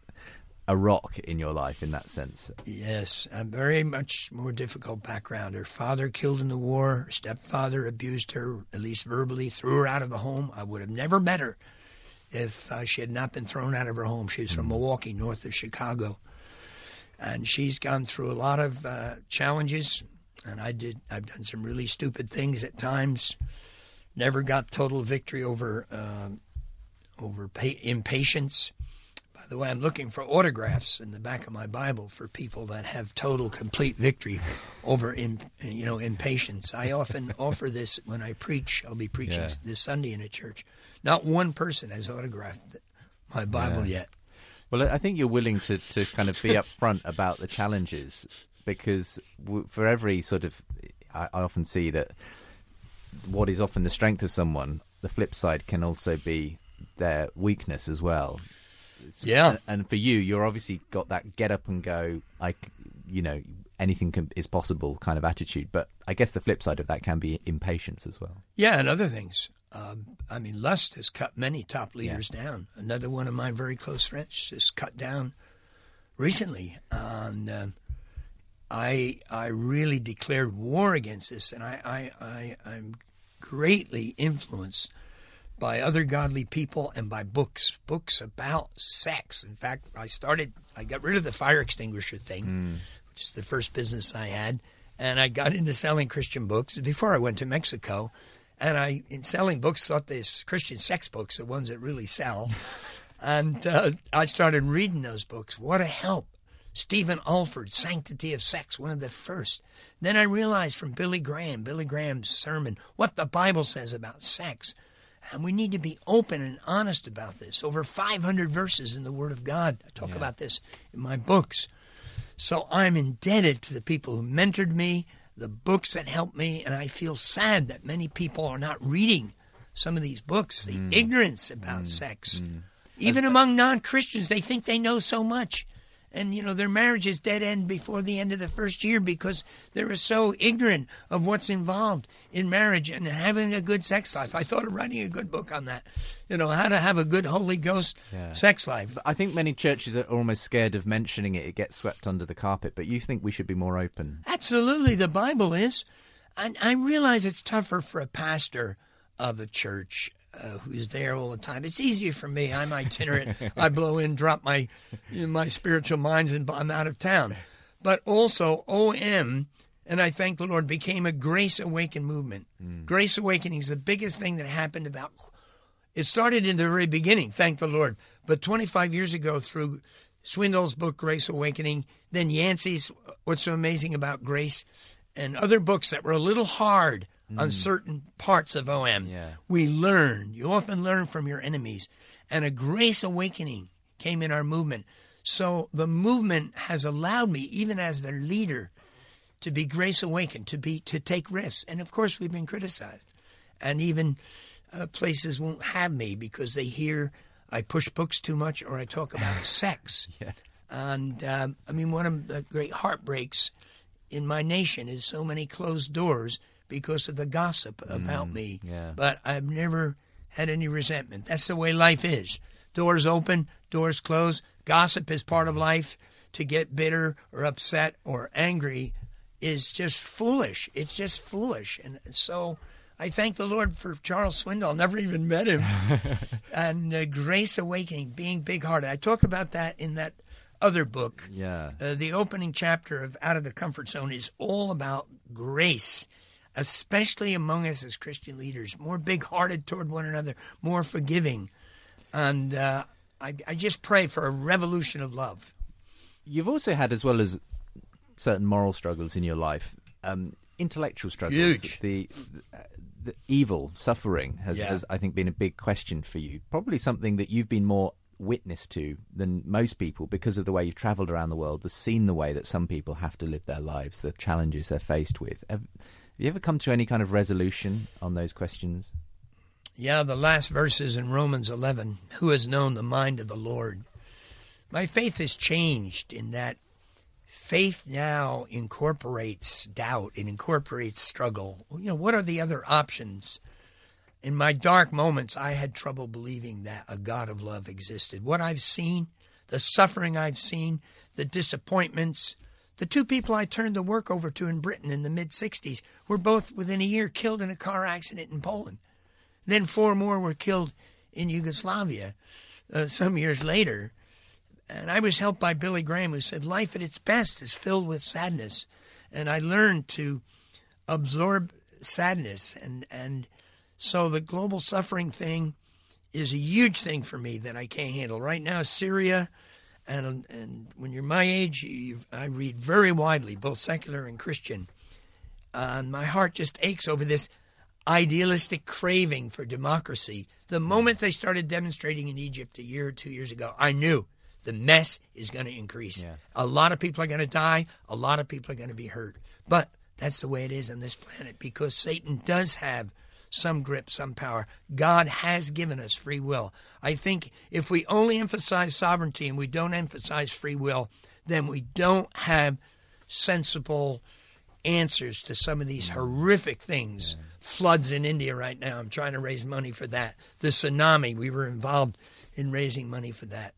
a rock in your life in that sense. Yes, a very much more difficult background. Her father killed in the war. Her stepfather abused her, at least verbally, threw her out of the home. I would have never met her if uh, she had not been thrown out of her home. She was from Milwaukee, north of Chicago, and she's gone through a lot of uh, challenges. And I did. I've done some really stupid things at times. Never got total victory over um over pa- impatience. By the way, I'm looking for autographs in the back of my Bible for people that have total, complete victory over, in, you know, impatience. I often offer this when I preach. I'll be preaching Yeah. this Sunday in a church. Not one person has autographed my Bible Yeah. yet. Well, I think you're willing to, to kind of be upfront about the challenges because for every sort of, I, I often see that what is often the strength of someone, the flip side can also be their weakness as well. Yeah. And for you, you're obviously got that get up and go, I, you know, anything can, is possible kind of attitude. But I guess the flip side of that can be impatience as well. Yeah, and other things. Um, I mean, lust has cut many top leaders down. Another one of my very close friends is cut down recently. And um, I I really declared war against this, and I, I, I I'm greatly influenced by other godly people and by books, books about sex. In fact, I started. I got rid of the fire extinguisher thing, which is the first business I had, and I got into selling Christian books before I went to Mexico. And I, in selling books, thought these Christian sex books, the ones that really sell. And uh, I started reading those books. What a help. Stephen Olford, Sanctity of Sex, one of the first. Then I realized from Billy Graham, Billy Graham's sermon, what the Bible says about sex. And we need to be open and honest about this. Over 500 verses in the Word of God. I talk about this in my books. So I'm indebted to the people who mentored me, the books that helped me, and I feel sad that many people are not reading some of these books. The mm. ignorance about mm. sex. Mm. Even uh, among non Christians, they think they know so much. And, you know, their marriages dead end before the end of the first year because they're so ignorant of what's involved in marriage and having a good sex life. I thought of writing a good book on that. You know, how to have a good Holy Ghost Yeah. sex life. I think many churches are almost scared of mentioning it. It gets swept under the carpet. But you think we should be more open. Absolutely, the Bible is. And I realize it's tougher for a pastor of the church uh, who's there all the time. It's easier for me. I'm itinerant. I blow in, drop my you know, my spiritual minds, and I'm out of town. But also, OM, and I thank the Lord, became a grace awaken movement. Grace awakening is the biggest thing that happened about it started in the very beginning, thank the Lord. But 25 years ago, through Swindoll's book, Grace Awakening, then Yancey's What's So Amazing About Grace, and other books that were a little hard on certain parts of OM, Yeah. we learn. You often learn from your enemies. And a grace awakening came in our movement. So the movement has allowed me, even as their leader, to be grace awakened, to be to take risks. And of course, we've been criticized, and even uh, places won't have me because they hear I push books too much or I talk about sex. Yes. And um, I mean, one of the great heartbreaks in my nation is so many closed doors because of the gossip about me. yeah. But I've never had any resentment. That's the way life is. Doors open, doors close. Gossip is part of life. To get bitter or upset or angry is just foolish. It's just foolish. And so I thank the Lord for Charles Swindoll. Never even met him. and uh, Grace Awakening, being big hearted. I talk about that in that other book. Yeah. Uh, the opening chapter of Out of the Comfort Zone is all about grace, especially among us as Christian leaders, more big hearted toward one another, more forgiving. And uh, I, I just pray for a revolution of love. You've also had, as well as certain moral struggles in your life, um, intellectual struggles. Huge. The, the evil, suffering has, Yeah. has, I think, been a big question for you. Probably something that you've been more witness to than most people because of the way you've travelled around the world, the seen the way that some people have to live their lives, the challenges they're faced with. Have, have you ever come to any kind of resolution on those questions? Yeah, the last verses in Romans 11 Who has known the mind of the Lord? My faith has changed in that faith now incorporates doubt, it incorporates struggle. You know, what are the other options? In my dark moments, I had trouble believing that a God of love existed. What I've seen, the suffering I've seen, the disappointments. The two people I turned the work over to in Britain in the mid 60s were both within a year killed in a car accident in Poland. Then four more were killed in Yugoslavia uh, some years later. And I was helped by Billy Graham, who said, Life at its best is filled with sadness. And I learned to absorb sadness. And, and so the global suffering thing is a huge thing for me that I can't handle. Right now, Syria, and, and when you're my age, you, I read very widely, both secular and Christian. Uh, and my heart just aches over this idealistic craving for democracy. The moment they started demonstrating in Egypt a year or two years ago, I knew the mess is going to increase. Yeah. A lot of people are going to die. A lot of people are going to be hurt. But that's the way it is on this planet because Satan does have some grip, some power. God has given us free will. I think if we only emphasize sovereignty and we don't emphasize free will, then we don't have sensible answers to some of these mm. horrific things. Floods in India right now. I'm trying to raise money for that. The tsunami, we were involved in raising money for that.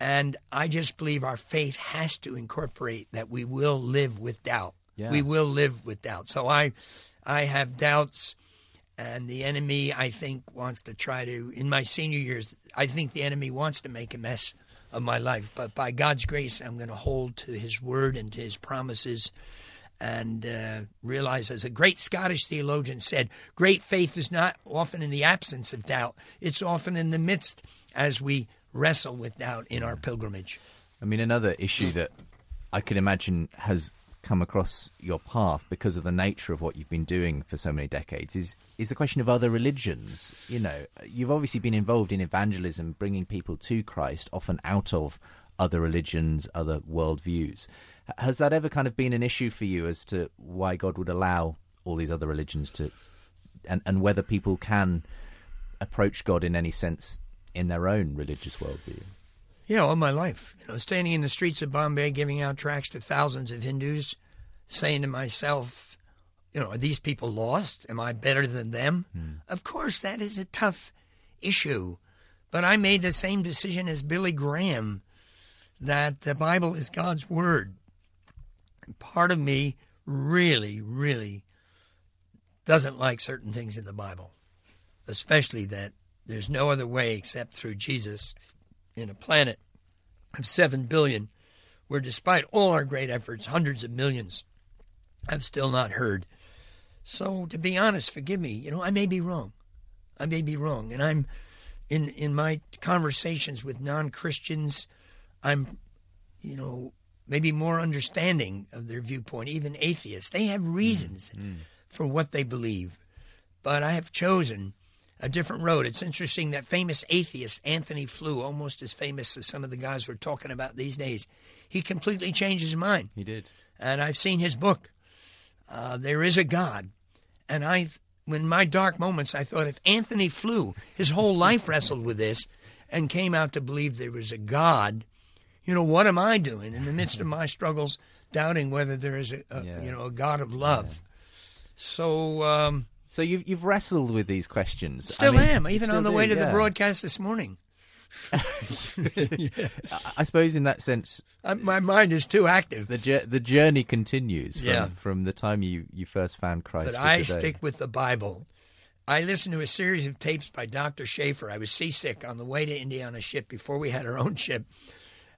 And I just believe our faith has to incorporate that we will live with doubt. Yeah. We will live with doubt. So I I have doubts and the enemy I think wants to try to in my senior years I think the enemy wants to make a mess of my life, but by God's grace I'm going to hold to his word and to his promises and uh, realize, as a great Scottish theologian said, great faith is not often in the absence of doubt, it's often in the midst as we wrestle with doubt in our pilgrimage. I mean, another issue that I can imagine has come across your path because of the nature of what you've been doing for so many decades is is the question of other religions. You know, you've obviously been involved in evangelism, bringing people to Christ, often out of other religions, other worldviews. Has that ever kind of been an issue for you as to why God would allow all these other religions to, and and whether people can approach God in any sense in their own religious worldview? Yeah, all my life. You know, standing in the streets of Bombay giving out tracts to thousands of Hindus, saying to myself, you know, are these people lost? Am I better than them? Hmm. Of course, that is a tough issue. But I made the same decision as Billy Graham that the Bible is God's Word. And part of me really, really doesn't like certain things in the Bible, especially that there's no other way except through Jesus in a planet of 7 billion, where despite all our great efforts, hundreds of millions have still not heard. So, to be honest, forgive me, you know, I may be wrong. I may be wrong. And I'm, in, in my conversations with non Christians, I'm, you know, maybe more understanding of their viewpoint, even atheists. They have reasons mm, mm. for what they believe. But I have chosen a different road. It's interesting that famous atheist Antony Flew, almost as famous as some of the guys we're talking about these days, he completely changed his mind. He did. And I've seen his book. Uh, there is a God, and I, when my dark moments, I thought if Antony Flew, his whole life wrestled with this, and came out to believe there was a God, you know, what am I doing in the midst of my struggles, doubting whether there is a, a Yeah. you know a God of love? So. Um, So you've you've wrestled with these questions. I Still mean, am, even on the do, way to the broadcast this morning. I- I suppose in that sense, Uh, my mind is too active. the the journey continues from, Yeah. from the time you, you first found Christ. But I today. stick with the Bible. I listened to a series of tapes by Dr. Schaeffer. I was seasick on the way to India on a ship before we had our own ship.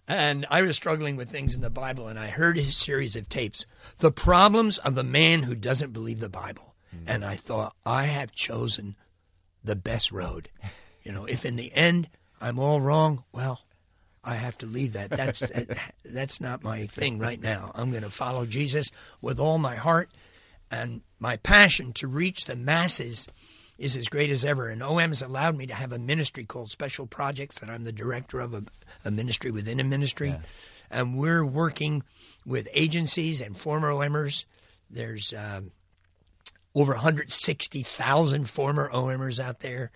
And I was struggling with things in the Bible, and I heard his series of tapes The Problems of the Man Who Doesn't Believe the Bible. And I thought, I have chosen the best road. You know, if in the end I'm all wrong, well, I have to leave that. That's that, that's not my thing right now. I'm going to follow Jesus with all my heart, and my passion to reach the masses is as great as ever. And OM has allowed me to have a ministry called Special Projects that I'm the director of a, a ministry within a ministry, and we're working with agencies and former OMers. There's um, over 160,000 former OMers out there.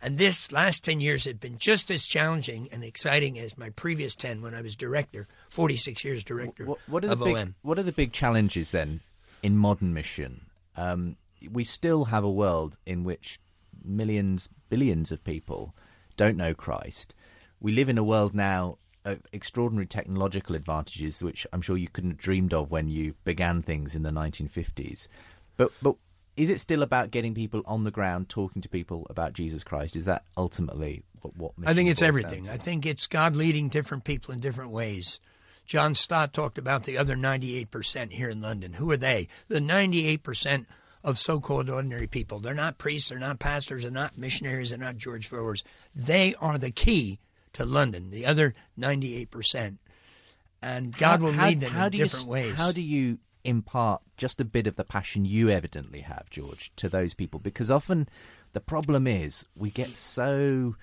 And this last 10 years have been just as challenging and exciting as my previous 10 when I was director, 46 years director What, what are the of big, OM. What are the big challenges then in modern mission? Um, we still have a world in which millions, billions of people don't know Christ. We live in a world now of extraordinary technological advantages, which I'm sure you couldn't have dreamed of when you began things in the 1950s. But but is it still about getting people on the ground talking to people about Jesus Christ? Is that ultimately what? what I think it's everything. I think it's God leading different people in different ways. John Stott talked about the other 98% here in London. Who are they? The 98% of so called ordinary people. They're not priests, they're not pastors, they're not missionaries, they're not George Verwers. They are the key to London, the other 98%. And God How- will how- lead them in do you different ways. How do you impart just a bit of the passion you evidently have, George, to those people? Because often the problem is we get so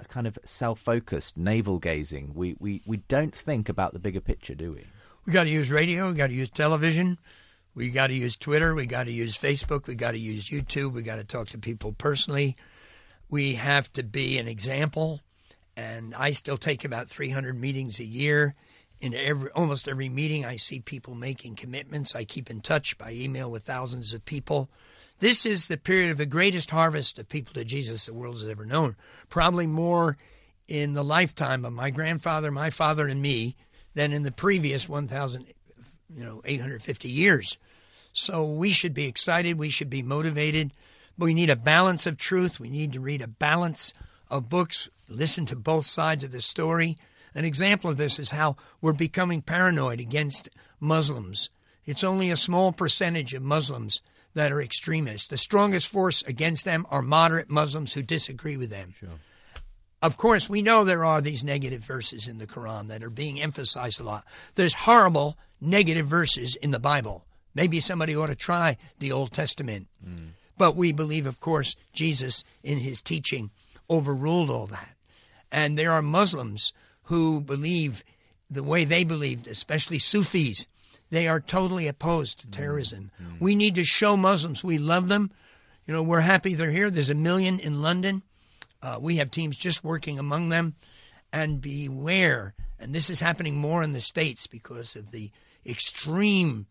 uh, kind of self-focused, navel-gazing. We we we don't think about the bigger picture, do we? We got to use radio. We got to use television. We got to use Twitter. We got to use Facebook. We got to use YouTube. We got to talk to people personally. We have to be an example. And I still take about 300 meetings a year. In every almost every meeting, I see people making commitments. I keep in touch by email with thousands of people. This is the period of the greatest harvest of people to Jesus the world has ever known. Probably more in the lifetime of my grandfather, my father, and me than in the previous 1,000, you know, 850 years. So we should be excited. We should be motivated. But we need a balance of truth. We need to read a balance of books, listen to both sides of the story. An example of this is how we're becoming paranoid against Muslims. It's only a small percentage of Muslims that are extremists. The strongest force against them are moderate Muslims who disagree with them. Of course, we know there are these negative verses in the Quran that are being emphasized a lot. There's horrible negative verses in the Bible. Maybe somebody ought to try the Old Testament. Mm. But we believe, of course, Jesus in his teaching overruled all that. And there are Muslims who believe the way they believed, especially Sufis. They are totally opposed to terrorism. We need to show Muslims we love them. You know, we're happy they're here. There's a million in London. Uh, we have teams just working among them. And beware, and this is happening more in the States because of the extreme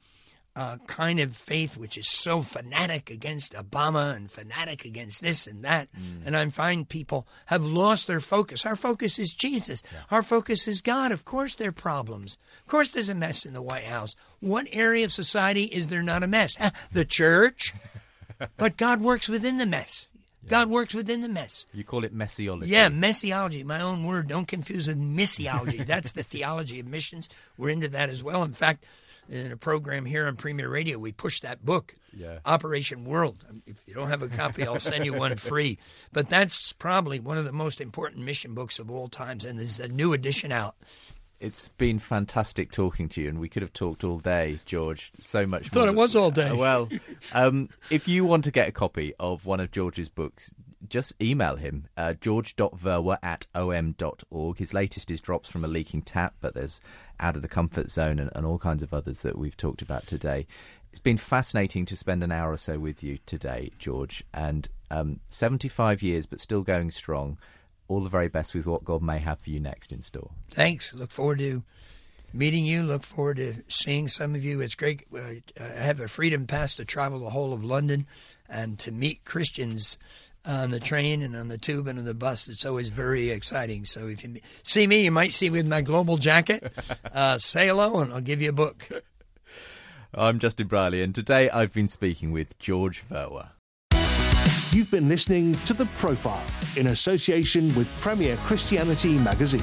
uh, kind of faith which is so fanatic against Obama and fanatic against this and that. And I find people have lost their focus. Our focus is Jesus. Our focus is God. Of course, there are problems. Of course, there's a mess in the White House. What area of society is there not a mess? Ah, The church. but God works within the mess. God works within the mess. You call it messiology. Yeah, messiology, my own word. Don't confuse with missiology. That's the theology of missions. We're into that as well. In fact, in a program here on Premier Radio, we push that book, Yeah. Operation World. If you don't have a copy, I'll send you one free. But that's probably one of the most important mission books of all times, and there's a new edition out. It's been fantastic talking to you, and we could have talked all day, George. So much. Thought more it was all day. Uh, well, um, if you want to get a copy of one of George's books, just email him, uh, george.verwer at om.org. His latest is Drops from a Leaking Tap, but there's Out of the Comfort Zone and, and all kinds of others that we've talked about today. It's been fascinating to spend an hour or so with you today, George, and um, 75 years, but still going strong. All the very best with what God may have for you next in store. Thanks. Look forward to meeting you. Look forward to seeing some of you. It's great. Uh, I have a freedom pass to travel the whole of London and to meet Christians on the train and on the tube and on the bus. It's always very exciting. So if you see me, you might see me with my global jacket. Uh, say hello, and I'll give you a book. I'm Justin Brierley, and today I've been speaking with George Verwer. You've been listening to The Profile in association with Premier Christianity Magazine.